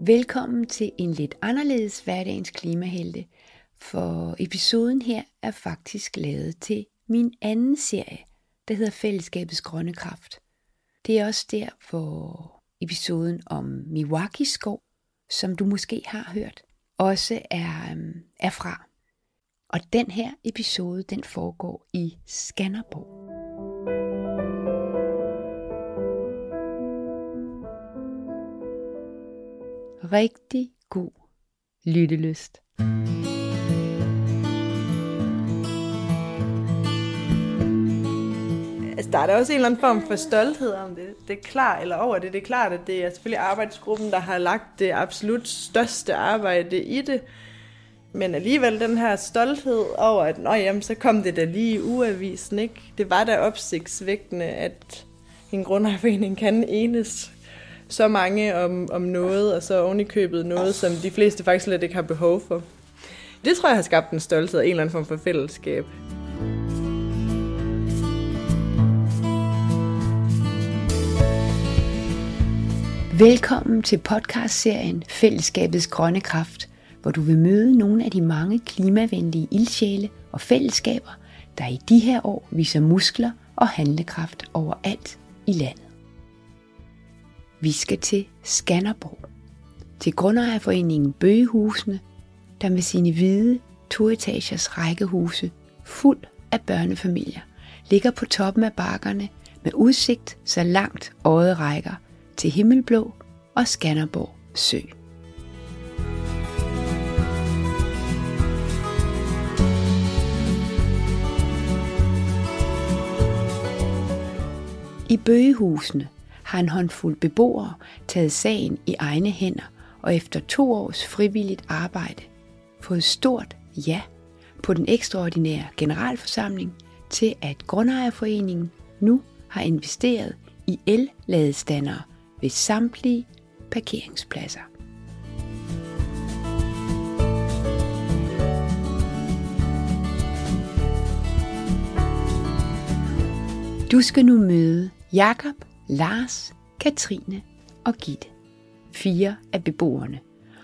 Velkommen til en lidt anderledes hverdagens klimahelte, for episoden her er faktisk lavet til min anden serie, der hedder Fællesskabets Grønne Kraft. Det er også der, hvor episoden om Miwaki skov, som du måske har hørt, også er, øhm, er fra. Og den her episode, den foregår i Skanderborg. Rigtig god lyttelyst. Altså, der er da også en eller anden form for stolthed om det. Det er klart, eller over det. Det er klart, at det er selvfølgelig arbejdsgruppen, der har lagt det absolut største arbejde i det. Men alligevel den her stolthed over, at Nå, jamen, så kom det da lige i uavisen. Ikke? Det var da opsigtsvægtende, at en grundejerforening kan enes så mange om, om noget, og så ovenikøbet købet noget, som de fleste faktisk slet ikke har behov for. Det tror jeg har skabt en stolthed og en eller anden form for fællesskab. Velkommen til podcastserien Fællesskabets Grønne Kraft, hvor du vil møde nogle af de mange klimavenlige ildsjæle og fællesskaber, der i de her år viser muskler og handlekraft overalt i landet. Vi skal til Skanderborg, til Grundejerforeningen Bøgehusene, der med sine hvide toetagers rækkehuse fuld af børnefamilier ligger på toppen af bakkerne med udsigt så langt øjet rækker til Himmelblå og Skanderborg Sø. I bøgehusene har en håndfuld beboere taget sagen i egne hænder og efter to års frivilligt arbejde fået stort ja på den ekstraordinære generalforsamling til at Grundejerforeningen nu har investeret i el-ladestandere ved samtlige parkeringspladser. Du skal nu møde Jakob, Lars, Katrine og Gitte. Fire af beboerne.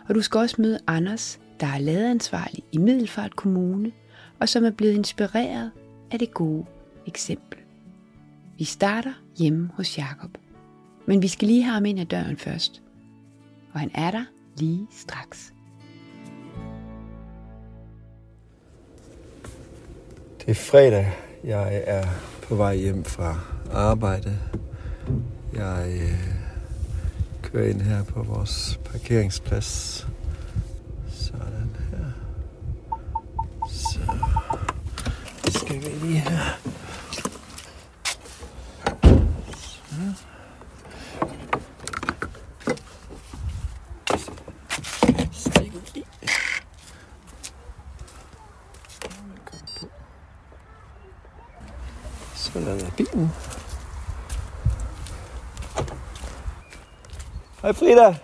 Og du skal også møde Anders, der er ladeansvarlig i Middelfart Kommune, og som er blevet inspireret af det gode eksempel. Vi starter hjemme hos Jakob. Men vi skal lige have ham ind ad døren først. Og han er der lige straks. Det er fredag. Jeg er på vej hjem fra arbejde. Jeg øh, kører ind her på vores parkeringsplads. Sådan her. Så skal vi lige her. Så. Stik i. Bilen. Hej Frida.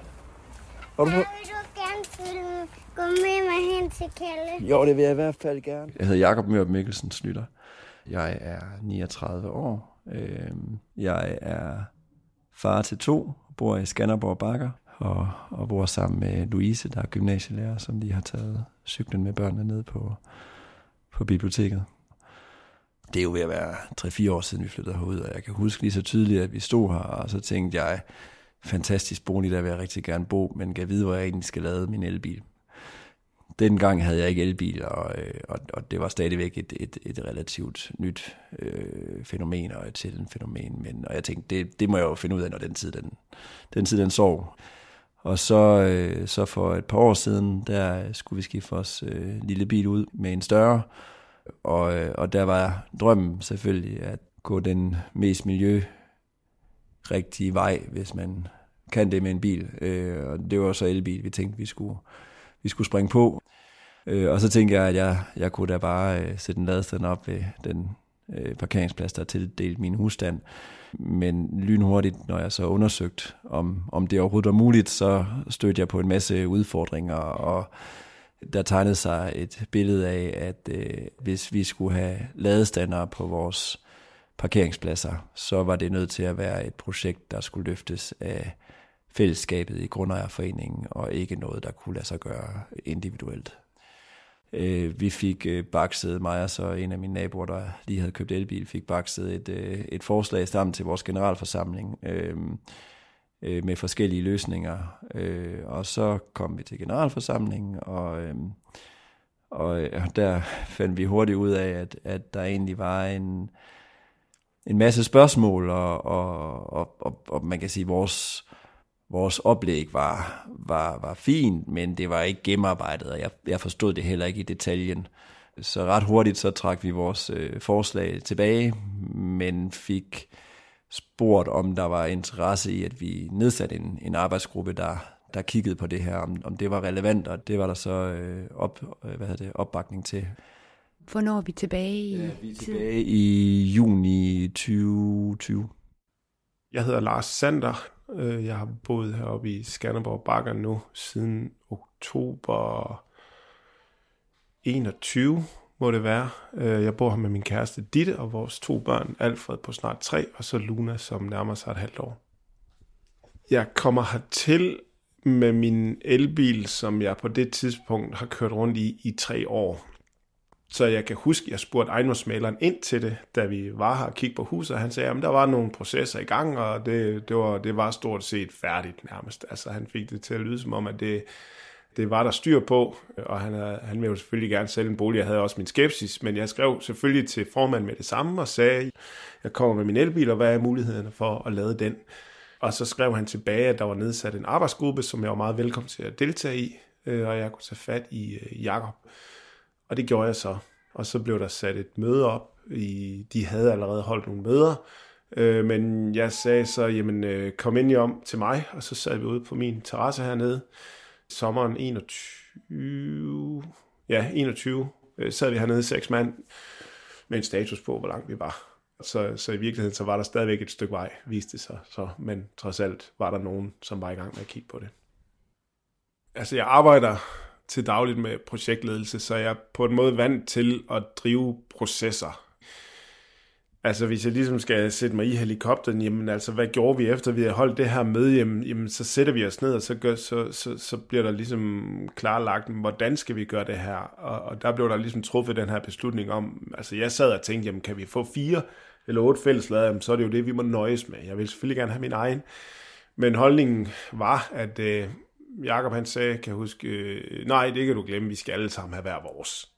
Var du på? vil du gerne følge, gå med mig hen til Kalle? Jo, det vil jeg i hvert fald gerne. Jeg hedder Jakob Mørup Mikkelsen Slytter. Jeg er 39 år. Øhm, Jeg er far til to, bor i Skanderborg Bakker, og, og bor sammen med Louise, der er gymnasielærer, som lige har taget cyklen med børnene ned på, på biblioteket. Det er jo ved at være 3-4 år siden, vi flyttede herud, og jeg kan huske lige så tydeligt, at vi stod her, og så tænkte jeg, fantastisk bolig, der vil jeg rigtig gerne bo, men kan vide, hvor jeg egentlig skal lade min elbil. Dengang havde jeg ikke elbil, og, øh, og, og det var stadigvæk et, et, et relativt nyt øh, fænomen og et til fænomen. Men, og jeg tænkte, det, det må jeg jo finde ud af, når den tid, den, den, tid, den sov. Og så, øh, så for et par år siden, der skulle vi skifte vores øh, lille bil ud med en større. Og, øh, og der var drømmen selvfølgelig at gå den mest miljø rigtige vej, hvis man kan det med en bil. Øh, og det var så elbil, vi tænkte, vi skulle, vi skulle springe på. Øh, og så tænkte jeg, at jeg, jeg kunne da bare øh, sætte en ladestand op ved den øh, parkeringsplads, der er tildelt min husstand. Men lynhurtigt, når jeg så undersøgt, om, om det overhovedet var muligt, så stødte jeg på en masse udfordringer, og der tegnede sig et billede af, at øh, hvis vi skulle have ladestander på vores parkeringspladser, så var det nødt til at være et projekt, der skulle løftes af fællesskabet i grundejerforeningen, og ikke noget, der kunne lade sig gøre individuelt. Øh, vi fik øh, bakset, mig og så en af mine naboer, der lige havde købt elbil, fik bakset et, øh, et forslag sammen til vores generalforsamling øh, øh, med forskellige løsninger. Øh, og så kom vi til generalforsamlingen, og, øh, og øh, der fandt vi hurtigt ud af, at, at der egentlig var en, en masse spørgsmål, og, og, og, og, og man kan sige, vores vores oplæg var, var, var fint, men det var ikke gennemarbejdet, og jeg, jeg forstod det heller ikke i detaljen. Så ret hurtigt så trak vi vores øh, forslag tilbage, men fik spurgt, om der var interesse i, at vi nedsatte en, en arbejdsgruppe, der, der kiggede på det her, om, om det var relevant, og det var der så øh, op, øh, hvad hedder det, opbakning til. Hvornår er vi tilbage i ja, vi er tilbage i juni 2020. Jeg hedder Lars Sander. Øh, jeg har boet heroppe i Skanderborg Bakker nu siden oktober 21, må det være. Øh, jeg bor her med min kæreste Ditte og vores to børn, Alfred på snart tre, og så Luna, som nærmer sig et halvt år. Jeg kommer hertil med min elbil, som jeg på det tidspunkt har kørt rundt i i tre år. Så jeg kan huske, at jeg spurgte ejendomsmaleren ind til det, da vi var her og kiggede på huset, og han sagde, at der var nogle processer i gang, og det, det, var, det var stort set færdigt nærmest. Altså han fik det til at lyde som om, at det, det var der styr på, og han, han ville jo selvfølgelig gerne sælge en bolig. Jeg havde også min skepsis, men jeg skrev selvfølgelig til formanden med det samme og sagde, jeg kommer med min elbil, og hvad er mulighederne for at lade den? Og så skrev han tilbage, at der var nedsat en arbejdsgruppe, som jeg var meget velkommen til at deltage i, øh, og jeg kunne tage fat i øh, Jakob og det gjorde jeg så. Og så blev der sat et møde op. I, de havde allerede holdt nogle møder. Øh, men jeg sagde så, jamen øh, kom ind i om til mig. Og så sad vi ude på min terrasse hernede. Sommeren 21. Ja, 21. Øh, sad vi hernede seks mand med en status på, hvor langt vi var. Så, så i virkeligheden så var der stadigvæk et stykke vej, viste det sig. Så, men trods alt var der nogen, som var i gang med at kigge på det. Altså jeg arbejder til dagligt med projektledelse, så jeg er på en måde vant til at drive processer. Altså hvis jeg ligesom skal sætte mig i helikopteren, jamen altså hvad gjorde vi efter vi har holdt det her med, jamen, jamen så sætter vi os ned, og så, gør, så, så, så bliver der ligesom klarlagt, hvordan skal vi gøre det her? Og, og der blev der ligesom truffet den her beslutning om, altså jeg sad og tænkte, jamen kan vi få fire eller otte fælleslader, jamen, så er det jo det, vi må nøjes med. Jeg vil selvfølgelig gerne have min egen. Men holdningen var, at øh, Jakob han sagde, kan jeg huske, øh, nej, det kan du glemme, vi skal alle sammen have hver vores.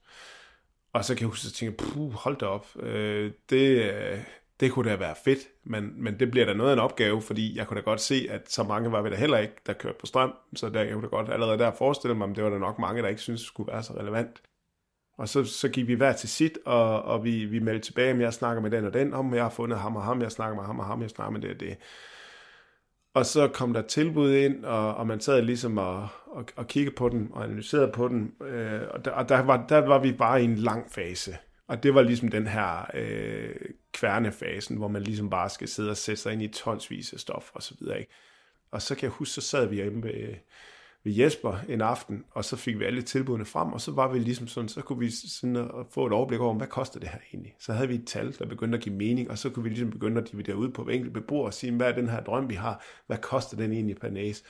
Og så kan jeg huske, at tænke, puh, hold da op, øh, det, øh, det kunne da være fedt, men, men det bliver da noget af en opgave, fordi jeg kunne da godt se, at så mange var vi der heller ikke, der kørte på strøm, så der, jeg kunne da godt allerede der forestille mig, at det var der nok mange, der ikke synes skulle være så relevant. Og så, så gik vi hver til sit, og, og vi, vi meldte tilbage, om jeg snakker med den og den, om jeg har fundet ham og ham, jeg snakker med ham og ham, jeg snakker med det og det. Og så kom der tilbud ind, og, og man sad ligesom og, og, og kiggede på den og analyserede på den. Øh, og der, og der, var, der var vi bare i en lang fase. Og det var ligesom den her øh, kværnefasen, hvor man ligesom bare skal sidde og sætte sig ind i tonsvis af stof og så videre. Ikke? Og så kan jeg huske, så sad vi hjemme øh, med, ved Jesper en aften, og så fik vi alle tilbudene frem, og så var vi ligesom sådan, så kunne vi sådan få et overblik over, hvad koster det her egentlig? Så havde vi et tal, der begyndte at give mening, og så kunne vi ligesom begynde at dividere ud på hver enkelt beboer og sige, hvad er den her drøm, vi har? Hvad koster den egentlig per næse?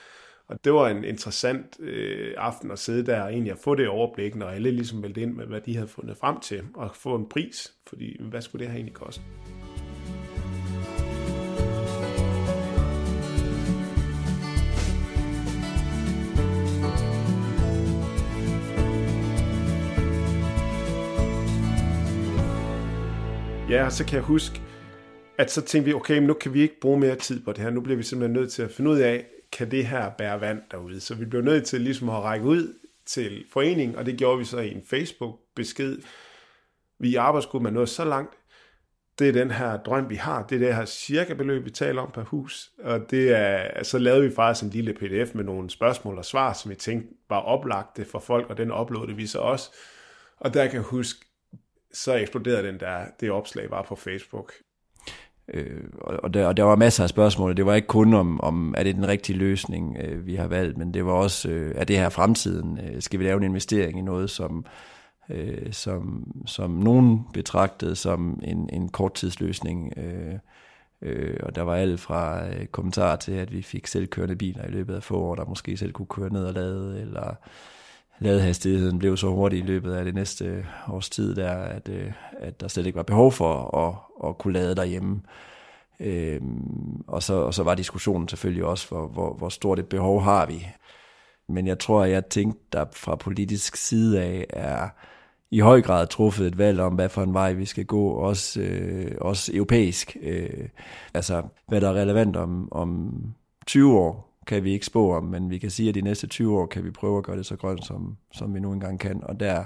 Og det var en interessant øh, aften at sidde der og egentlig at få det overblik, når alle ligesom meldte ind med, hvad de havde fundet frem til, og få en pris, fordi hvad skulle det her egentlig koste? Ja, og så kan jeg huske, at så tænkte vi, okay, men nu kan vi ikke bruge mere tid på det her. Nu bliver vi simpelthen nødt til at finde ud af, kan det her bære vand derude? Så vi blev nødt til ligesom at række ud til foreningen, og det gjorde vi så i en Facebook-besked. Vi i arbejdsgruppen er nået så langt. Det er den her drøm, vi har. Det er det her cirka beløb, vi taler om per hus. Og det er, så lavede vi faktisk en lille pdf med nogle spørgsmål og svar, som vi tænkte var oplagte for folk, og den uploadede vi så også. Og der kan jeg huske, så eksploderede den der, det opslag bare på Facebook. Øh, og, der, og der var masser af spørgsmål. Det var ikke kun om, om er det den rigtige løsning, øh, vi har valgt, men det var også, øh, er det her fremtiden? Øh, skal vi lave en investering i noget, som, øh, som, som nogen betragtede som en, en korttidsløsning? Øh, Øh, og der var alt fra øh, kommentarer til, at vi fik selvkørende biler i løbet af få år, der måske selv kunne køre ned og lade, eller ladehastigheden blev så hurtig i løbet af det næste øh, års tid, der, at, øh, at der slet ikke var behov for at, at kunne lade derhjemme. Øhm, og, så, og så var diskussionen selvfølgelig også, hvor, hvor, hvor stort et behov har vi. Men jeg tror, at jeg tænkte, der fra politisk side af er i høj grad truffet et valg om, hvad for en vej vi skal gå, også, øh, også europæisk. Øh, altså, hvad der er relevant om, om 20 år, kan vi ikke spå om, men vi kan sige, at de næste 20 år kan vi prøve at gøre det så grønt, som, som vi nu engang kan. Og der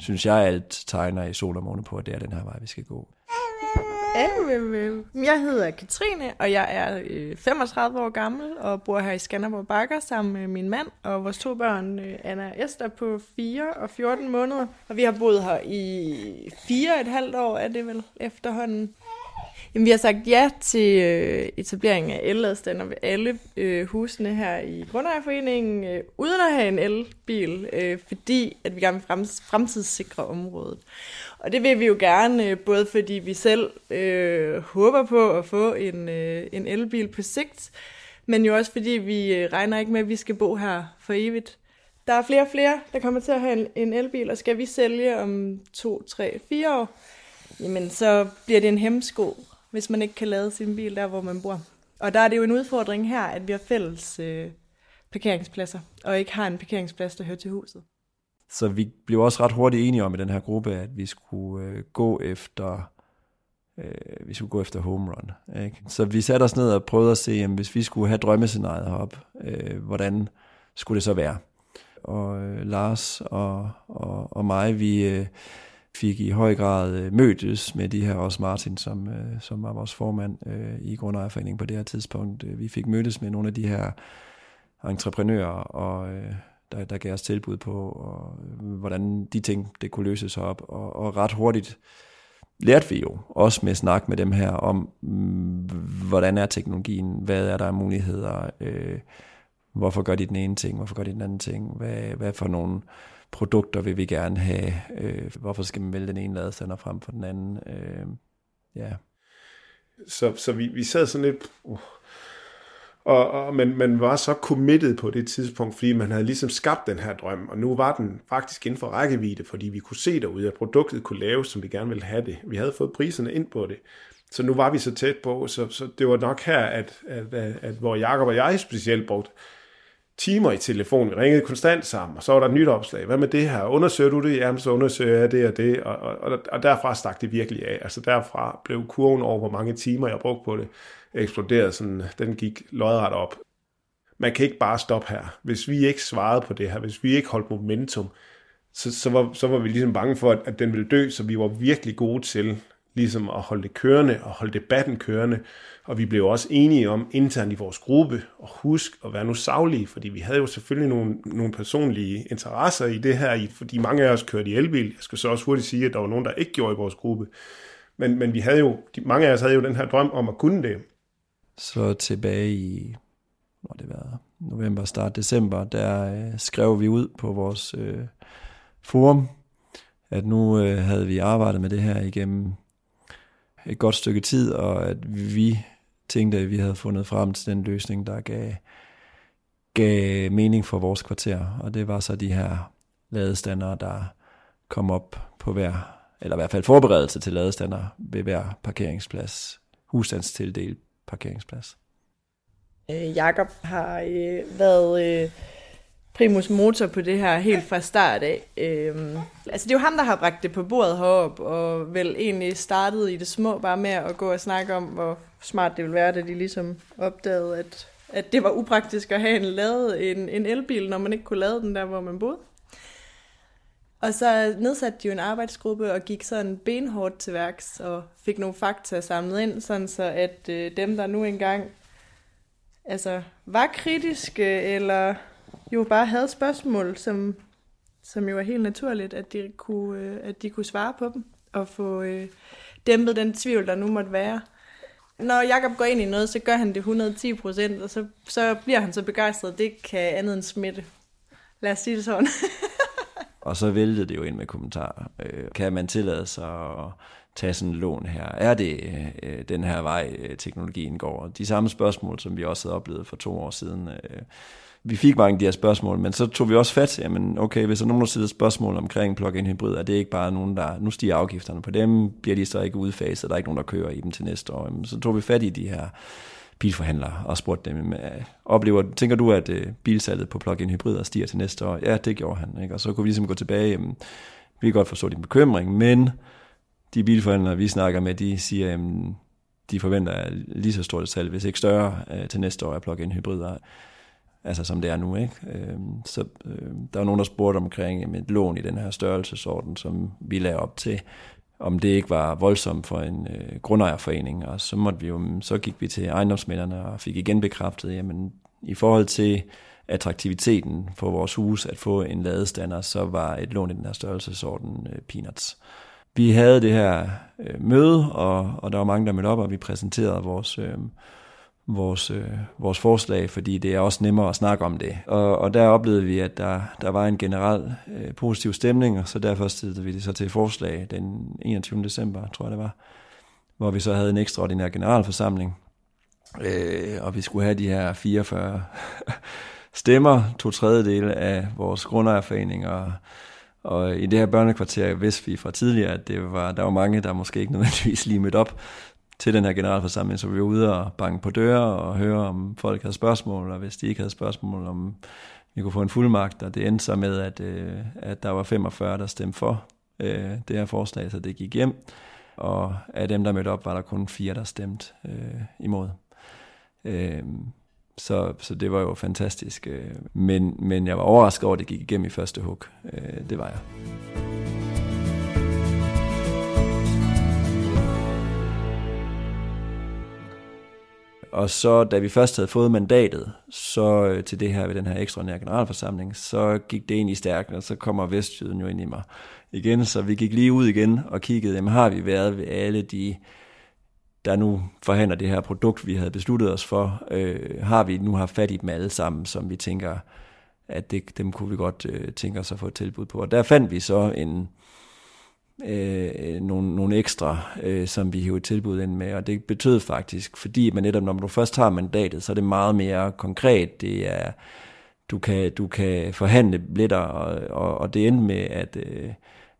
synes jeg, alt tegner i sol og måne på, at det er den her vej, vi skal gå. Jeg hedder Katrine, og jeg er øh, 35 år gammel og bor her i Skanderborg Bakker sammen med min mand og vores to børn, øh, Anna og Esther, på 4 og 14 måneder. Og vi har boet her i fire og et halvt år, er det vel efterhånden. Jamen, vi har sagt ja til øh, etableringen af elladestander ved alle øh, husene her i Grundejerforeningen, øh, uden at have en elbil, øh, fordi at vi gerne vil fremtidssikre området. Og det vil vi jo gerne, øh, både fordi vi selv øh, håber på at få en, øh, en elbil på sigt, men jo også fordi vi øh, regner ikke med, at vi skal bo her for evigt. Der er flere og flere, der kommer til at have en, en elbil, og skal vi sælge om to, tre, fire år, jamen så bliver det en hemsko hvis man ikke kan lade sin bil der, hvor man bor. Og der er det jo en udfordring her, at vi har fælles øh, parkeringspladser, og ikke har en parkeringsplads, der hører til huset. Så vi blev også ret hurtigt enige om i den her gruppe, at vi skulle øh, gå efter øh, vi skulle gå efter home run. Ikke? Så vi satte os ned og prøvede at se, jamen, hvis vi skulle have drømmescenariet herop, øh, hvordan skulle det så være? Og øh, Lars og, og, og mig, vi, øh, fik i høj grad øh, mødtes med de her, også Martin, som, øh, som var vores formand øh, i Grundejerforeningen på det her tidspunkt. Øh, vi fik mødtes med nogle af de her entreprenører, og øh, der, der gav os tilbud på, og, øh, hvordan de ting det kunne løses op. Og, og ret hurtigt lærte vi jo også med snak med dem her om, mm, hvordan er teknologien, hvad er der af muligheder, øh, hvorfor gør de den ene ting, hvorfor gør de den anden ting, hvad, hvad for nogle produkter vil vi gerne have, øh, hvorfor skal man vælge den ene ladestander frem for den anden, øh, ja. Så, så vi, vi sad sådan lidt, uh, og, og man, man var så committed på det tidspunkt, fordi man havde ligesom skabt den her drøm, og nu var den faktisk inden for rækkevidde, fordi vi kunne se derude, at produktet kunne laves, som vi gerne ville have det. Vi havde fået priserne ind på det. Så nu var vi så tæt på, så, så det var nok her, at, at, at, at hvor Jacob og jeg specielt brugte timer i telefon. Vi ringede konstant sammen, og så var der et nyt opslag. Hvad med det her? Undersøger du det? Jamen, så undersøger jeg det og det. Og, og, og derfra stak det virkelig af. Altså derfra blev kurven over, hvor mange timer jeg brugte på det, eksploderet. Sådan, den gik lodret op. Man kan ikke bare stoppe her. Hvis vi ikke svarede på det her, hvis vi ikke holdt momentum, så, så, var, så var vi ligesom bange for, at, at den ville dø, så vi var virkelig gode til ligesom at holde det kørende og holde debatten kørende. Og vi blev også enige om internt i vores gruppe at huske at være nu savlige, fordi vi havde jo selvfølgelig nogle, nogle personlige interesser i det her, fordi mange af os kørte i elbil. Jeg skal så også hurtigt sige, at der var nogen, der ikke gjorde i vores gruppe. Men, men vi havde jo, de, mange af os havde jo den her drøm om at kunne det. Så tilbage i hvor det var, november, start december, der øh, skrev vi ud på vores øh, forum, at nu øh, havde vi arbejdet med det her igennem et godt stykke tid, og at vi tænkte, at vi havde fundet frem til den løsning, der gav, gav mening for vores kvarter. Og det var så de her ladestander, der kom op på hver, eller i hvert fald forberedelse til ladestander ved hver parkeringsplads, husstandstildelt parkeringsplads. Øh, Jakob har øh, været øh, primus motor på det her helt fra start af. Øhm, altså det er jo ham, der har bragt det på bordet herop, og vel egentlig startede i det små bare med at gå og snakke om, hvor smart det ville være, da de ligesom opdagede, at, at det var upraktisk at have en, lade, en, en elbil, når man ikke kunne lade den der, hvor man boede. Og så nedsatte de jo en arbejdsgruppe og gik sådan benhårdt til værks og fik nogle fakta samlet ind, sådan så at øh, dem, der nu engang altså, var kritiske eller jo bare havde spørgsmål, som, som jo er helt naturligt, at de kunne, øh, at de kunne svare på dem og få øh, dæmpet den tvivl, der nu måtte være. Når Jakob går ind i noget, så gør han det 110 procent, og så, så bliver han så begejstret, det kan andet end smitte. Lad os sige det sådan. og så væltede det jo ind med kommentarer. Øh, kan man tillade sig at tage sådan en lån her? Er det øh, den her vej, øh, teknologien går? De samme spørgsmål, som vi også havde oplevet for to år siden. Øh, vi fik mange af de her spørgsmål, men så tog vi også fat, jamen okay, hvis der er nogen, der sidder spørgsmål omkring plug-in hybrid, er det ikke bare nogen, der, nu stiger afgifterne på dem, bliver de så ikke udfaset, der er ikke nogen, der kører i dem til næste år. Jamen, så tog vi fat i de her bilforhandlere og spurgte dem, øh, oplever, tænker du, at øh, bilsalget på plug-in hybrider stiger til næste år? Ja, det gjorde han. Ikke? Og så kunne vi ligesom gå tilbage, jamen, vi kan godt forstå din bekymring, men de bilforhandlere, vi snakker med, de siger, jamen, de forventer lige så stort et salg, hvis ikke større, øh, til næste år af plug-in hybrider altså som det er nu. Ikke? Øh, så øh, der var nogen, der spurgte omkring et lån i den her størrelsesorden, som vi lagde op til, om det ikke var voldsomt for en øh, grundejerforening, og så, måtte vi jo, mm, så gik vi til ejendomsmænderne og fik igen bekræftet, jamen i forhold til attraktiviteten for vores hus at få en ladestander, så var et lån i den her størrelsesorden øh, peanuts. Vi havde det her øh, møde, og, og der var mange, der mødte op, og vi præsenterede vores, øh, vores, øh, vores forslag, fordi det er også nemmere at snakke om det. Og, og der oplevede vi, at der, der var en generel øh, positiv stemning, og så derfor stillede vi det så til forslag den 21. december, tror jeg det var, hvor vi så havde en ekstraordinær generalforsamling, øh, og vi skulle have de her 44 stemmer, to tredjedele af vores grundejerforening, og, og i det her børnekvarter vidste vi fra tidligere, at det var, der var mange, der måske ikke nødvendigvis lige mødte op, til den her generalforsamling, så vi var ude og banke på døre og høre, om folk havde spørgsmål, og hvis de ikke havde spørgsmål, om vi kunne få en fuldmagt, og det endte så med, at, øh, at der var 45, der stemte for øh, det her forslag, så det gik hjem, og af dem, der mødte op, var der kun fire, der stemte øh, imod. Øh, så, så det var jo fantastisk. Øh, men, men jeg var overrasket over, at det gik igennem i første hug. Øh, det var jeg. Og så da vi først havde fået mandatet så øh, til det her ved den her ekstraordinære generalforsamling, så gik det ind i stærken, og så kommer Vestjyden jo ind i mig igen. Så vi gik lige ud igen og kiggede, jamen har vi været ved alle de, der nu forhandler det her produkt, vi havde besluttet os for, øh, har vi nu haft fat i dem alle sammen, som vi tænker, at det, dem kunne vi godt øh, tænke os at få et tilbud på. Og der fandt vi så en, Øh, øh, nogle, nogle ekstra, øh, som vi hævde tilbud ind med, og det betød faktisk, fordi man netop, når du først har mandatet, så er det meget mere konkret, det er, du kan, du kan forhandle lidt, og, og, og det endte med, at, øh,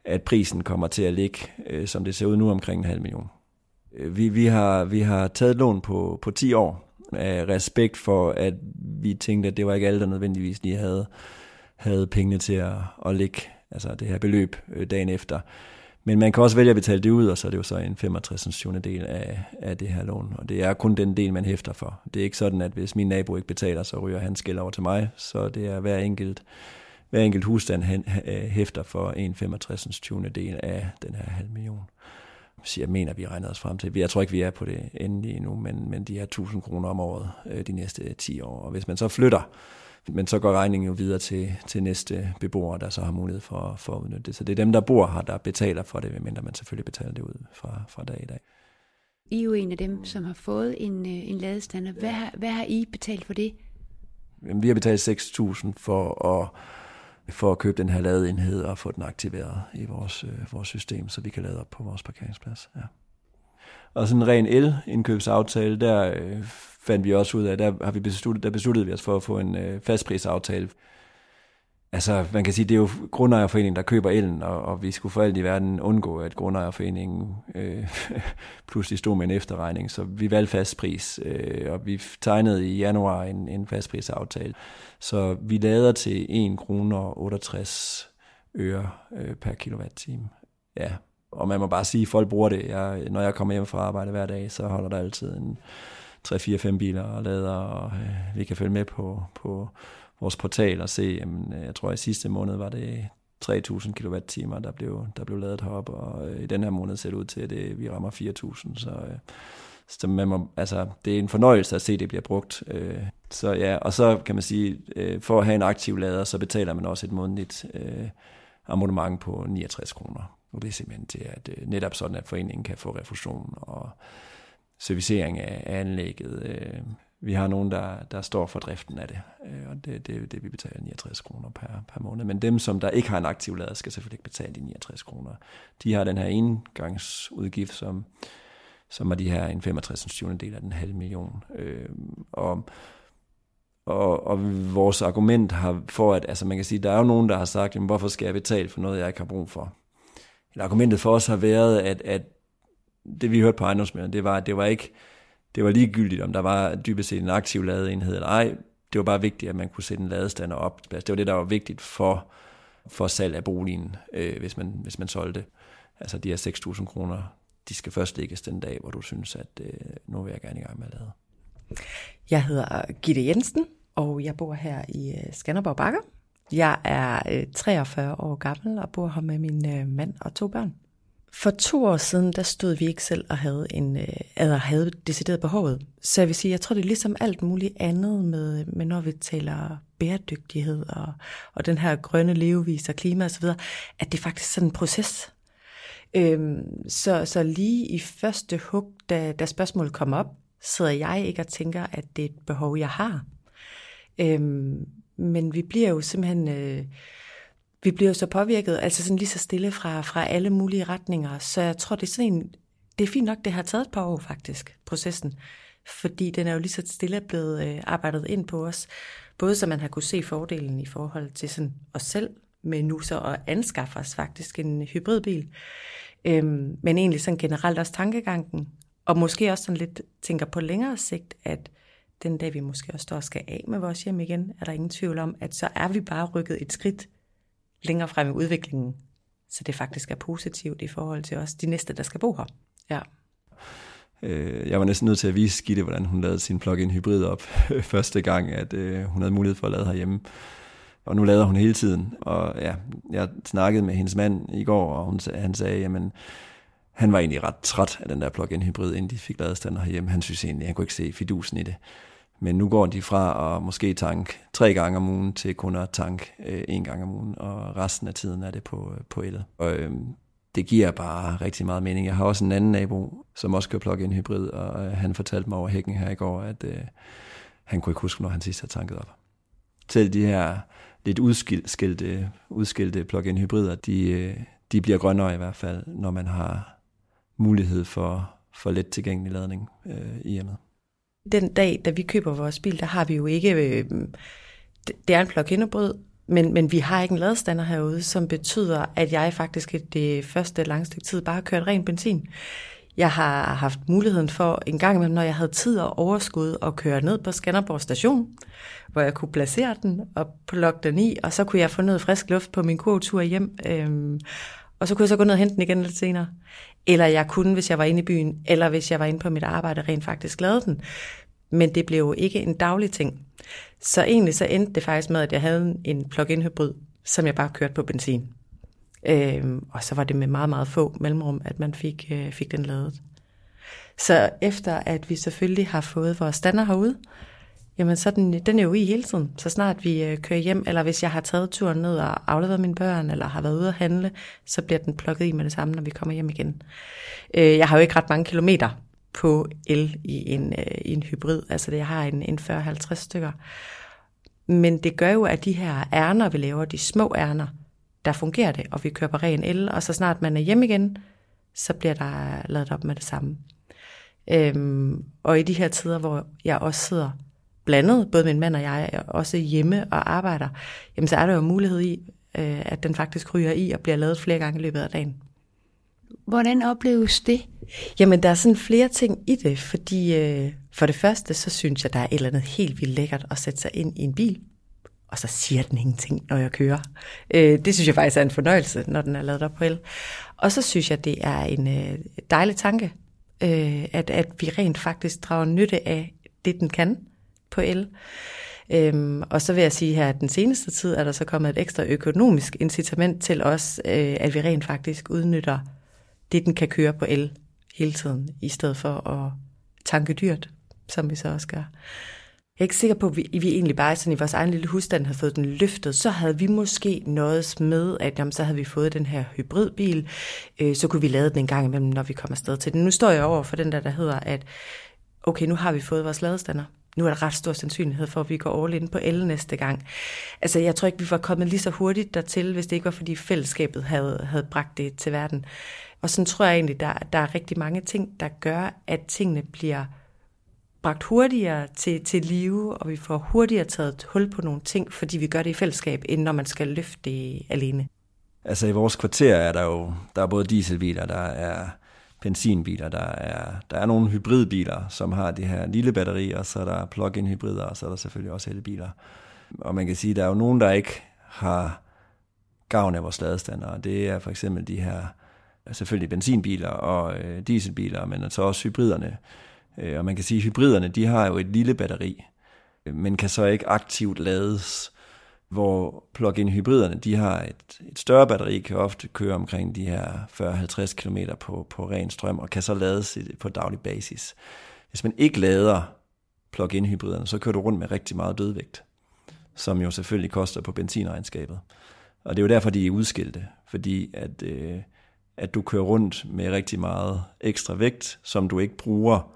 at prisen kommer til at ligge, øh, som det ser ud nu, omkring en halv million. Øh, vi, vi, har, vi har taget lån på, på 10 år, af respekt for, at vi tænkte, at det var ikke alle, der nødvendigvis lige havde, havde pengene til at, at lægge altså det her beløb øh, dagen efter. Men man kan også vælge at betale det ud, og så er det jo så en 65. del af, af det her lån. Og det er kun den del, man hæfter for. Det er ikke sådan, at hvis min nabo ikke betaler, så ryger han skæld over til mig. Så det er hver enkelt, hver enkelt husstand øh, hæfter for en 65. del af den her halv million. Jeg mener, vi regner os frem til. Jeg tror ikke, vi er på det endelige endnu, men, men de her 1000 kroner om året øh, de næste 10 år. Og hvis man så flytter men så går regningen jo videre til, til næste beboer, der så har mulighed for, for at udnytte det. Så det er dem, der bor her, der betaler for det, medmindre man selvfølgelig betaler det ud fra, fra dag i dag. I er jo en af dem, som har fået en, øh, en ladestander. Hvad, har, hvad har I betalt for det? Jamen, vi har betalt 6.000 for at, for at købe den her ladeenhed og få den aktiveret i vores, øh, vores system, så vi kan lade op på vores parkeringsplads. Ja. Og sådan en ren el-indkøbsaftale, der øh, fandt vi også ud af, der, har vi besluttet, der besluttede vi os for at få en øh, fastprisaftale. Altså, man kan sige, det er jo grundejerforeningen, der køber elen, og, og vi skulle for alt i verden undgå, at grundejerforeningen øh, pludselig stod med en efterregning. Så vi valgte fastpris, øh, og vi tegnede i januar en, en fastprisaftale. Så vi lader til 1 kroner 68 øre øh, per kilowatt-time. Ja, og man må bare sige, at folk bruger det. Jeg, når jeg kommer hjem fra arbejde hver dag, så holder der altid en 3-4-5 biler og lader, og øh, vi kan følge med på, på vores portal og se, jamen, øh, jeg tror i sidste måned var det 3.000 kWh, der blev, der blev lavet heroppe, og øh, i den her måned ser det ud til, at det, vi rammer 4.000, så, øh, så man må, altså, det er en fornøjelse at se, at det bliver brugt. Øh, så ja, og så kan man sige, øh, for at have en aktiv lader, så betaler man også et månedligt øh, abonnement på 69 kroner. Og det er simpelthen til, at øh, netop sådan, at foreningen kan få refusion og servicering af anlægget. Øh, vi har nogen, der, der står for driften af det, øh, og det, det, det vi betaler 69 kroner per, per måned. Men dem, som der ikke har en aktiv lader, skal selvfølgelig ikke betale de 69 kroner. De har den her engangsudgift, som, som er de her en 65 del af den halve million. Øh, og, og, og vores argument har for, at altså man kan sige, der er jo nogen, der har sagt, jamen, hvorfor skal jeg betale for noget, jeg ikke har brug for? Et argumentet for os har været, at, at det vi hørte på ejendomsmændene, det var, at det var ikke, det var ligegyldigt, om der var dybest set en aktiv ladeenhed eller ej. Det var bare vigtigt, at man kunne sætte en ladestander op. Altså, det var det, der var vigtigt for, for salg af boligen, øh, hvis, man, hvis man solgte. Altså de her 6.000 kroner, de skal først lægges den dag, hvor du synes, at øh, nu vil jeg gerne i gang med at lade. Jeg hedder Gitte Jensen, og jeg bor her i øh, Skanderborg Bakker. Jeg er øh, 43 år gammel og bor her med min øh, mand og to børn. For to år siden, der stod vi ikke selv og havde, en, øh, eller havde decideret behovet. Så jeg vil sige, jeg tror, det er ligesom alt muligt andet med, med når vi taler bæredygtighed og, og den her grønne levevis og klima osv., at det er faktisk sådan en proces. Øhm, så, så lige i første hug, da, da spørgsmålet kom op, sidder jeg ikke og tænker, at det er et behov, jeg har. Øhm, men vi bliver jo simpelthen... Øh, vi bliver jo så påvirket, altså sådan lige så stille fra, fra alle mulige retninger. Så jeg tror, det er sådan en, det er fint nok, det har taget et par år faktisk, processen. Fordi den er jo lige så stille blevet øh, arbejdet ind på os. Både så man har kunne se fordelen i forhold til sådan os selv, med nu så at anskaffe os faktisk en hybridbil. Øhm, men egentlig sådan generelt også tankegangen. Og måske også sådan lidt tænker på længere sigt, at den dag vi måske også står og skal af med vores hjem igen, er der ingen tvivl om, at så er vi bare rykket et skridt længere frem i udviklingen. Så det faktisk er positivt i forhold til os, de næste, der skal bo her. Ja. Øh, jeg var næsten nødt til at vise Gitte, hvordan hun lavede sin plug-in hybrid op første gang, at øh, hun havde mulighed for at lade herhjemme. Og nu lader hun hele tiden. Og ja, jeg snakkede med hendes mand i går, og hun, han sagde, jamen, han var egentlig ret træt af den der plug-in hybrid, inden de fik ladestander herhjemme. Han synes egentlig, han kunne ikke se fidusen i det. Men nu går de fra at måske tanke tre gange om ugen til kun at tanke øh, en gang om ugen, og resten af tiden er det på, øh, på el. Og øh, det giver bare rigtig meget mening. Jeg har også en anden nabo, som også kører plug-in hybrid, og øh, han fortalte mig over hækken her i går, at øh, han kunne ikke huske, når han sidst havde tanket op. Til de her lidt udskilte, udskilte plug-in hybrider, de, øh, de bliver grønnere i hvert fald, når man har mulighed for, for let tilgængelig ladning øh, i hjemmet den dag, da vi køber vores bil, der har vi jo ikke, øh, det er en plug-in men, men vi har ikke en ladestander herude, som betyder, at jeg faktisk det første lange stykke tid bare har kørt ren benzin. Jeg har haft muligheden for en gang imellem, når jeg havde tid og overskud, at køre ned på Skanderborg station, hvor jeg kunne placere den og plukke den i, og så kunne jeg få noget frisk luft på min kurvetur hjem. Øhm, og så kunne jeg så gå ned og hente den igen lidt senere. Eller jeg kunne, hvis jeg var inde i byen, eller hvis jeg var inde på mit arbejde, rent faktisk lavede den. Men det blev jo ikke en daglig ting. Så egentlig så endte det faktisk med, at jeg havde en plug-in hybrid, som jeg bare kørte på benzin. Øhm, og så var det med meget, meget få mellemrum, at man fik, øh, fik den lavet. Så efter at vi selvfølgelig har fået vores stander herude, jamen så den, den er jo i hele tiden. Så snart vi øh, kører hjem, eller hvis jeg har taget turen ned og afleveret mine børn, eller har været ude at handle, så bliver den plukket i med det samme, når vi kommer hjem igen. Øh, jeg har jo ikke ret mange kilometer på el i en, øh, i en hybrid. Altså jeg har en, en 40-50 stykker. Men det gør jo, at de her ærner, vi laver, de små ærner, der fungerer det, og vi kører på ren el, og så snart man er hjemme igen, så bliver der lavet op med det samme. Øhm, og i de her tider, hvor jeg også sidder blandet, både min mand og jeg, er også hjemme og arbejder, jamen så er der jo mulighed i, øh, at den faktisk ryger i og bliver lavet flere gange i løbet af dagen. Hvordan opleves det? Jamen, der er sådan flere ting i det, fordi øh, for det første, så synes jeg, der er et eller andet helt vildt lækkert at sætte sig ind i en bil, og så siger den ingenting, når jeg kører. Øh, det synes jeg faktisk er en fornøjelse, når den er lavet op på el. Og så synes jeg, det er en øh, dejlig tanke, øh, at, at vi rent faktisk drager nytte af det, den kan på el. Øhm, og så vil jeg sige her, at den seneste tid er der så kommet et ekstra økonomisk incitament til os, øh, at vi rent faktisk udnytter det, den kan køre på el hele tiden, i stedet for at tanke dyrt, som vi så også gør. Jeg er ikke sikker på, at vi, vi egentlig bare sådan i vores egen lille husstand har fået den løftet. Så havde vi måske noget med, at jamen, så havde vi fået den her hybridbil. Øh, så kunne vi lade den en gang imellem, når vi kommer afsted til den. Nu står jeg over for den der, der hedder, at okay, nu har vi fået vores ladestander. Nu er der ret stor sandsynlighed for, at vi går all in på el næste gang. Altså, jeg tror ikke, vi var kommet lige så hurtigt dertil, hvis det ikke var, fordi fællesskabet havde, havde bragt det til verden. Og sådan tror jeg egentlig, der, der er rigtig mange ting, der gør, at tingene bliver bragt hurtigere til, til live, og vi får hurtigere taget hul på nogle ting, fordi vi gør det i fællesskab, end når man skal løfte det alene. Altså i vores kvarter er der jo der er både dieselbiler, der er benzinbiler, der er, der er nogle hybridbiler, som har det her lille batteri, og så er der plug-in hybrider, og så er der selvfølgelig også elbiler. Og man kan sige, at der er jo nogen, der ikke har gavn af vores ladestander, det er for eksempel de her selvfølgelig benzinbiler og øh, dieselbiler, men så også hybriderne. Øh, og man kan sige, at hybriderne de har jo et lille batteri, øh, men kan så ikke aktivt lades, hvor plug-in hybriderne de har et, et større batteri, kan ofte køre omkring de her 40-50 km på, på ren strøm, og kan så lades på daglig basis. Hvis man ikke lader plug-in hybriderne, så kører du rundt med rigtig meget dødvægt, som jo selvfølgelig koster på benzinregnskabet. Og det er jo derfor, de er udskilte, fordi at, øh, at du kører rundt med rigtig meget ekstra vægt, som du ikke bruger.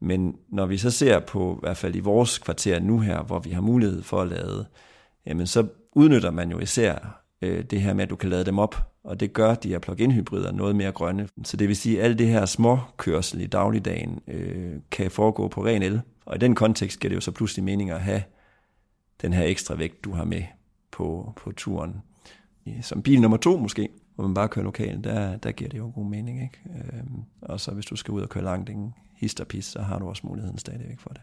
Men når vi så ser på, i hvert fald i vores kvarter nu her, hvor vi har mulighed for at lade, jamen så udnytter man jo især øh, det her med, at du kan lade dem op, og det gør de her plug-in hybrider noget mere grønne. Så det vil sige, at alt det her små kørsel i dagligdagen øh, kan foregå på ren el, og i den kontekst giver det jo så pludselig mening at have den her ekstra vægt, du har med på, på turen. Som bil nummer to måske, hvor man bare kører lokalt, der, der giver det jo god mening. Ikke? Øh, og så hvis du skal ud og køre langt, ingen pis, så har du også muligheden stadigvæk for det.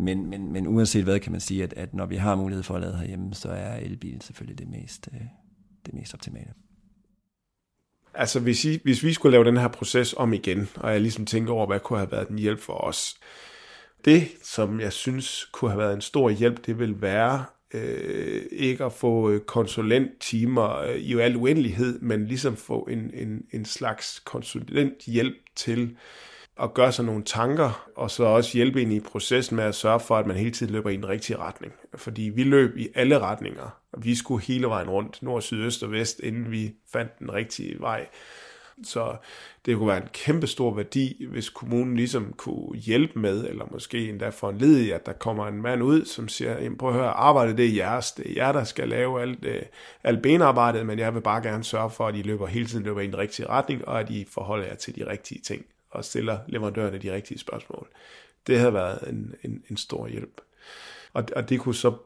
Men, men, men uanset hvad kan man sige, at, at når vi har mulighed for at lade herhjemme, så er elbil selvfølgelig det mest, øh, det mest optimale. Altså hvis, I, hvis vi skulle lave den her proces om igen, og jeg ligesom tænker over, hvad kunne have været en hjælp for os. Det, som jeg synes kunne have været en stor hjælp, det vil være øh, ikke at få øh, konsulenttimer øh, i al uendelighed, men ligesom få en, en, en slags konsulenthjælp til at gøre sig nogle tanker, og så også hjælpe ind i processen med at sørge for, at man hele tiden løber i den rigtige retning. Fordi vi løb i alle retninger, og vi skulle hele vejen rundt, nord, syd, øst og vest, inden vi fandt den rigtige vej. Så det kunne være en kæmpe stor værdi, hvis kommunen ligesom kunne hjælpe med, eller måske endda for en ledig, at der kommer en mand ud, som siger, prøv at høre, arbejdet det er jeres, det er jer, der skal lave alt, øh, alt benarbejdet, men jeg vil bare gerne sørge for, at I løber hele tiden løber i den rigtige retning, og at I forholder jer til de rigtige ting, og stiller leverandørerne de rigtige spørgsmål. Det havde været en, en, en stor hjælp. Og, og det kunne så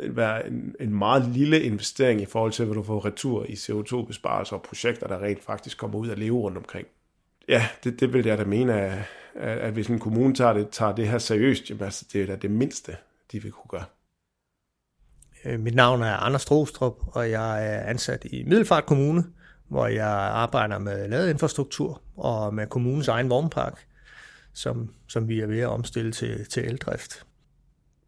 være en, en meget lille investering i forhold til, hvad du får retur i CO2-besparelser og projekter, der rent faktisk kommer ud af leve rundt omkring. Ja, det, det vil jeg da mene, at, at hvis en kommune tager det, tager det her seriøst, jamen altså, det er da det mindste, de vil kunne gøre. Øh, mit navn er Anders Strostrup, og jeg er ansat i Middelfart Kommune, hvor jeg arbejder med ladeinfrastruktur og med kommunens egen vognpark, som, som vi er ved at omstille til, til eldrift.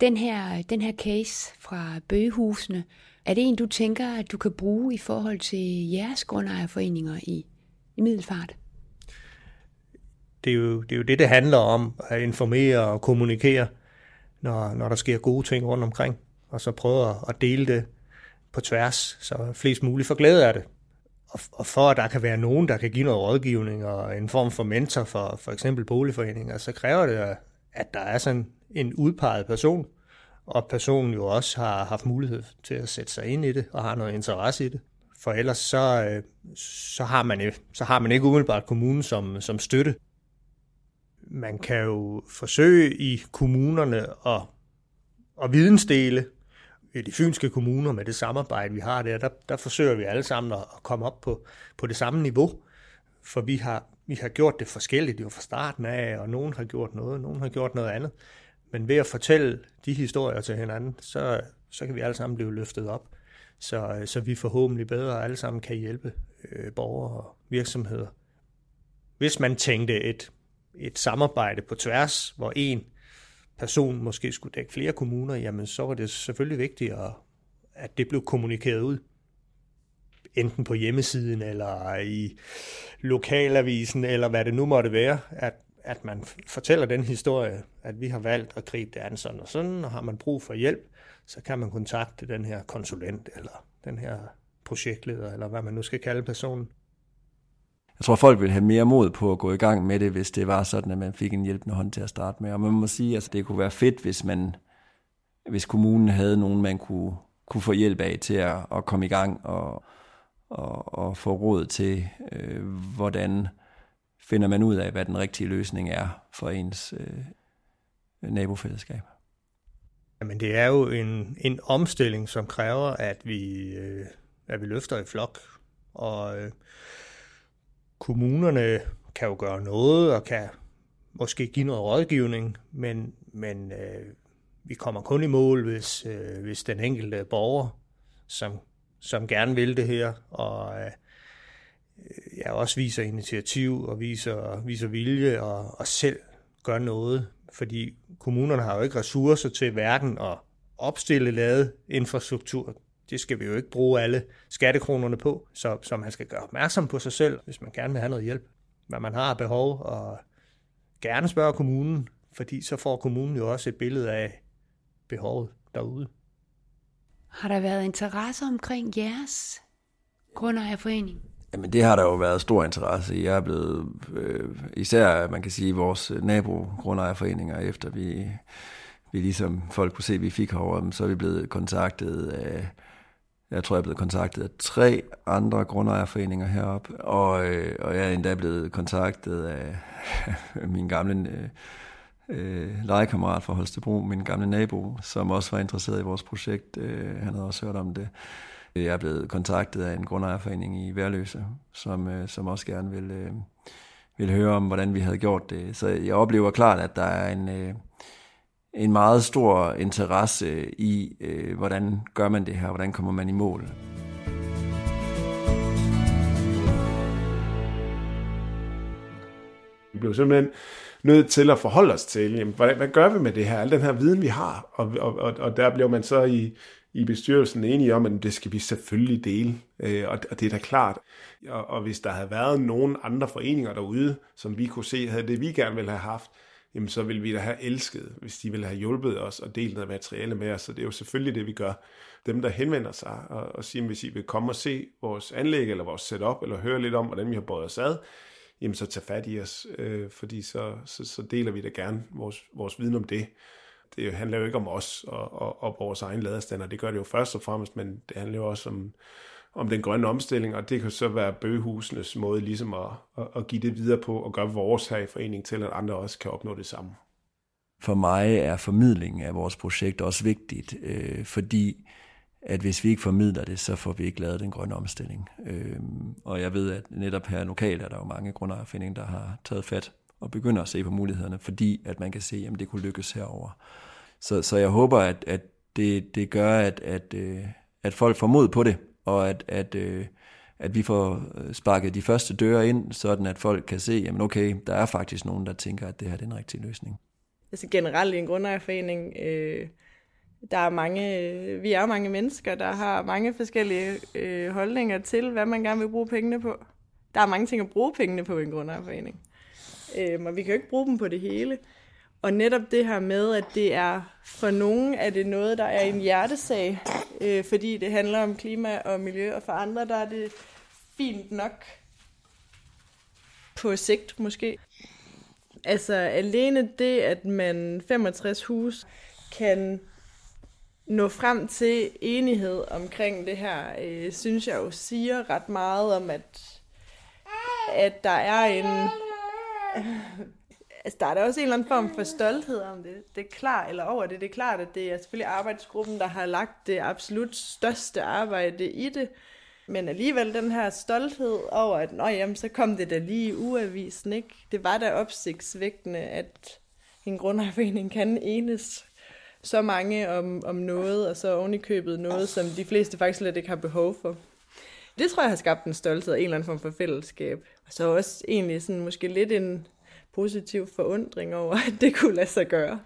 Den her, den her case fra bøgehusene, er det en, du tænker, at du kan bruge i forhold til jeres grundejerforeninger i, i Middelfart? Det er, jo, det er jo det, det handler om, at informere og kommunikere, når, når der sker gode ting rundt omkring, og så prøve at dele det på tværs, så flest muligt får glæde af det. Og, og for at der kan være nogen, der kan give noget rådgivning og en form for mentor for for eksempel boligforeninger, så kræver det, at der er sådan en udpeget person, og personen jo også har haft mulighed til at sætte sig ind i det, og har noget interesse i det. For ellers så, øh, så, har, man, så har man ikke umiddelbart kommunen som, som støtte. Man kan jo forsøge i kommunerne at, at vidensdele. I de fynske kommuner med det samarbejde, vi har der, der, der forsøger vi alle sammen at komme op på, på det samme niveau. For vi har, vi har gjort det forskelligt jo fra starten af, og nogen har gjort noget, og nogen har gjort noget andet. Men ved at fortælle de historier til hinanden, så, så kan vi alle sammen blive løftet op, så, så vi forhåbentlig bedre alle sammen kan hjælpe øh, borgere og virksomheder. Hvis man tænkte et, et samarbejde på tværs, hvor en person måske skulle dække flere kommuner, jamen så var det selvfølgelig vigtigt, at, at det blev kommunikeret ud. Enten på hjemmesiden, eller i lokalavisen, eller hvad det nu måtte være, at at man fortæller den historie, at vi har valgt at gribe det an sådan og sådan, og har man brug for hjælp, så kan man kontakte den her konsulent, eller den her projektleder, eller hvad man nu skal kalde personen jeg tror, folk ville have mere mod på at gå i gang med det, hvis det var sådan, at man fik en hjælpende hånd til at starte med. Og man må sige, at altså, det kunne være fedt, hvis man hvis kommunen havde nogen, man kunne, kunne få hjælp af til at, at komme i gang og, og, og få råd til, øh, hvordan finder man ud af, hvad den rigtige løsning er for ens øh, nabofællesskab. Jamen det er jo en, en omstilling, som kræver, at vi, øh, at vi løfter i flok. Og øh, kommunerne kan jo gøre noget og kan måske give noget rådgivning, men, men øh, vi kommer kun i mål, hvis, øh, hvis den enkelte borger, som, som gerne vil det her, og øh, ja, også viser initiativ og viser, viser vilje og, og selv gør noget. Fordi kommunerne har jo ikke ressourcer til hverken at opstille lavet infrastruktur. Det skal vi jo ikke bruge alle skattekronerne på, så, så man skal gøre opmærksom på sig selv, hvis man gerne vil have noget hjælp. Hvad man har behov, og gerne spørge kommunen, fordi så får kommunen jo også et billede af behovet derude. Har der været interesse omkring jeres grundejerforening? Jamen det har der jo været stor interesse i. Jeg er blevet, øh, især man kan sige, vores nabo-grundejerforeninger, efter vi, vi ligesom folk kunne se, at vi fik herovre, så er vi blevet kontaktet af, jeg tror, jeg er blevet kontaktet af tre andre grundejerforeninger heroppe, og, øh, og jeg er endda blevet kontaktet af min gamle øh, øh, legekammerat fra Holstebro, min gamle nabo, som også var interesseret i vores projekt. Øh, han havde også hørt om det. Jeg er blevet kontaktet af en grundejerforening i Værløse, som, øh, som også gerne vil, øh, vil høre om, hvordan vi havde gjort det. Så jeg oplever klart, at der er en, øh, en meget stor interesse i, øh, hvordan gør man det her, hvordan kommer man i mål. Vi blev simpelthen nødt til at forholde os til, jamen, hvad, hvad gør vi med det her, al den her viden, vi har, og, og, og, og der blev man så i, i bestyrelsen enige om, at det skal vi selvfølgelig dele, øh, og, og det er da klart. Og, og hvis der havde været nogen andre foreninger derude, som vi kunne se, havde det vi gerne ville have haft, jamen så ville vi da have elsket, hvis de ville have hjulpet os og delt noget materiale med os. Så det er jo selvfølgelig det, vi gør. Dem, der henvender sig og, og siger, hvis I vil komme og se vores anlæg eller vores setup, eller høre lidt om, hvordan vi har båret os ad, jamen så tag fat i os, øh, fordi så, så, så deler vi da gerne vores, vores viden om det. Det handler jo ikke om os og, og, og vores egen ladestander, det gør det jo først og fremmest, men det handler jo også om, om den grønne omstilling, og det kan så være bøgehusenes måde ligesom at, at, at give det videre på og gøre vores her i forening til, at andre også kan opnå det samme. For mig er formidlingen af vores projekt også vigtigt, øh, fordi at hvis vi ikke formidler det, så får vi ikke lavet den grønne omstilling. Øhm, og jeg ved, at netop her lokalt er der jo mange grundejerforeninger, der har taget fat og begynder at se på mulighederne, fordi at man kan se, at det kunne lykkes herover. Så, så jeg håber, at, at det, det gør, at, at, øh, at folk får mod på det, og at, at, øh, at vi får øh, sparket de første døre ind, sådan at folk kan se, jamen okay, der er faktisk nogen, der tænker, at det her er den rigtige løsning. Altså generelt i en grundejerforening, øh, der er mange, øh, vi er mange mennesker, der har mange forskellige øh, holdninger til, hvad man gerne vil bruge pengene på. Der er mange ting at bruge pengene på i en grundejerforening. Øh, og vi kan jo ikke bruge dem på det hele. Og netop det her med, at det er for nogen er det noget, der er en hjertesag, øh, fordi det handler om klima og miljø, og for andre der er det fint nok på sigt måske. Altså alene det, at man 65 hus kan nå frem til enighed omkring det her, øh, synes jeg jo siger ret meget om, at, at der er en... Altså, der er der også en eller anden form for stolthed om det. Det er klart, eller over det. Det er klart, at det er selvfølgelig arbejdsgruppen, der har lagt det absolut største arbejde i det. Men alligevel den her stolthed over, at Nå, jamen, så kom det da lige i uavisen, ikke? Det var da opsigtsvægtende, at en grundejerforening kan enes så mange om, om noget, og så oven i købet noget, som de fleste faktisk slet ikke har behov for. Det tror jeg har skabt en stolthed og en eller anden form for fællesskab. Og så også egentlig sådan måske lidt en positiv forundring over, at det kunne lade sig gøre.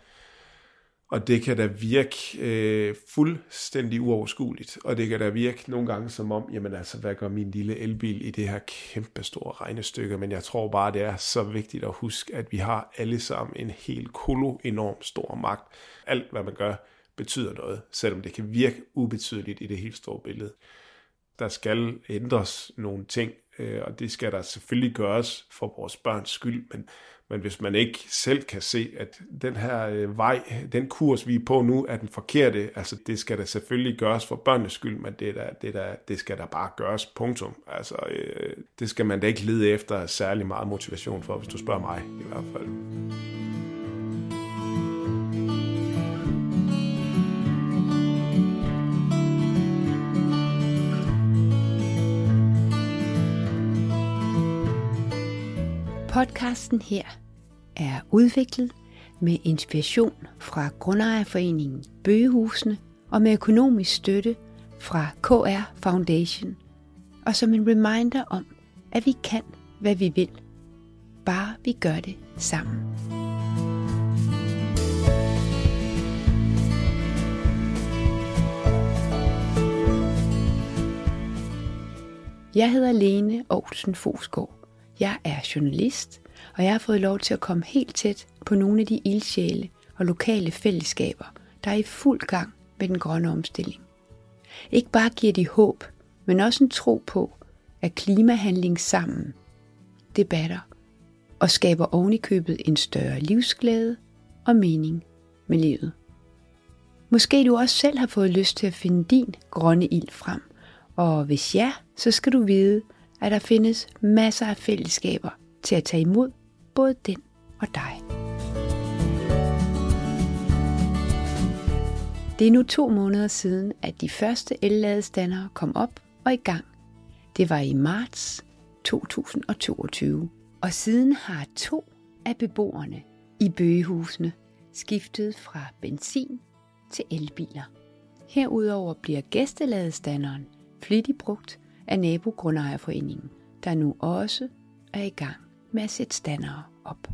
Og det kan da virke øh, fuldstændig uoverskueligt, og det kan da virke nogle gange som om, jamen altså, hvad gør min lille elbil i det her kæmpe store regnestykke, men jeg tror bare, det er så vigtigt at huske, at vi har alle sammen en helt kolo enorm stor magt. Alt, hvad man gør, betyder noget, selvom det kan virke ubetydeligt i det helt store billede. Der skal ændres nogle ting øh, og det skal der selvfølgelig gøres for vores børns skyld, men, men hvis man ikke selv kan se, at den her øh, vej, den kurs, vi er på nu, er den forkerte, altså det skal der selvfølgelig gøres for børnenes skyld, men det, der, det, der, det skal der bare gøres, punktum. Altså, øh, det skal man da ikke lede efter særlig meget motivation for, hvis du spørger mig i hvert fald. Podcasten her er udviklet med inspiration fra Grundejerforeningen Bøgehusene og med økonomisk støtte fra KR Foundation, og som en reminder om, at vi kan, hvad vi vil, bare vi gør det sammen. Jeg hedder Lene Aarhusen Fosgaard. Jeg er journalist, og jeg har fået lov til at komme helt tæt på nogle af de ildsjæle og lokale fællesskaber, der er i fuld gang med den grønne omstilling. Ikke bare giver de håb, men også en tro på, at klimahandling sammen debatter og skaber ovenikøbet en større livsglæde og mening med livet. Måske du også selv har fået lyst til at finde din grønne ild frem, og hvis ja, så skal du vide, at der findes masser af fællesskaber til at tage imod både den og dig. Det er nu to måneder siden, at de første elladestandere kom op og i gang. Det var i marts 2022, og siden har to af beboerne i bøgehusene skiftet fra benzin til elbiler. Herudover bliver gæsteladestanderen flittigt brugt af Nabogrundejerforeningen, der nu også er i gang med at sætte standere op.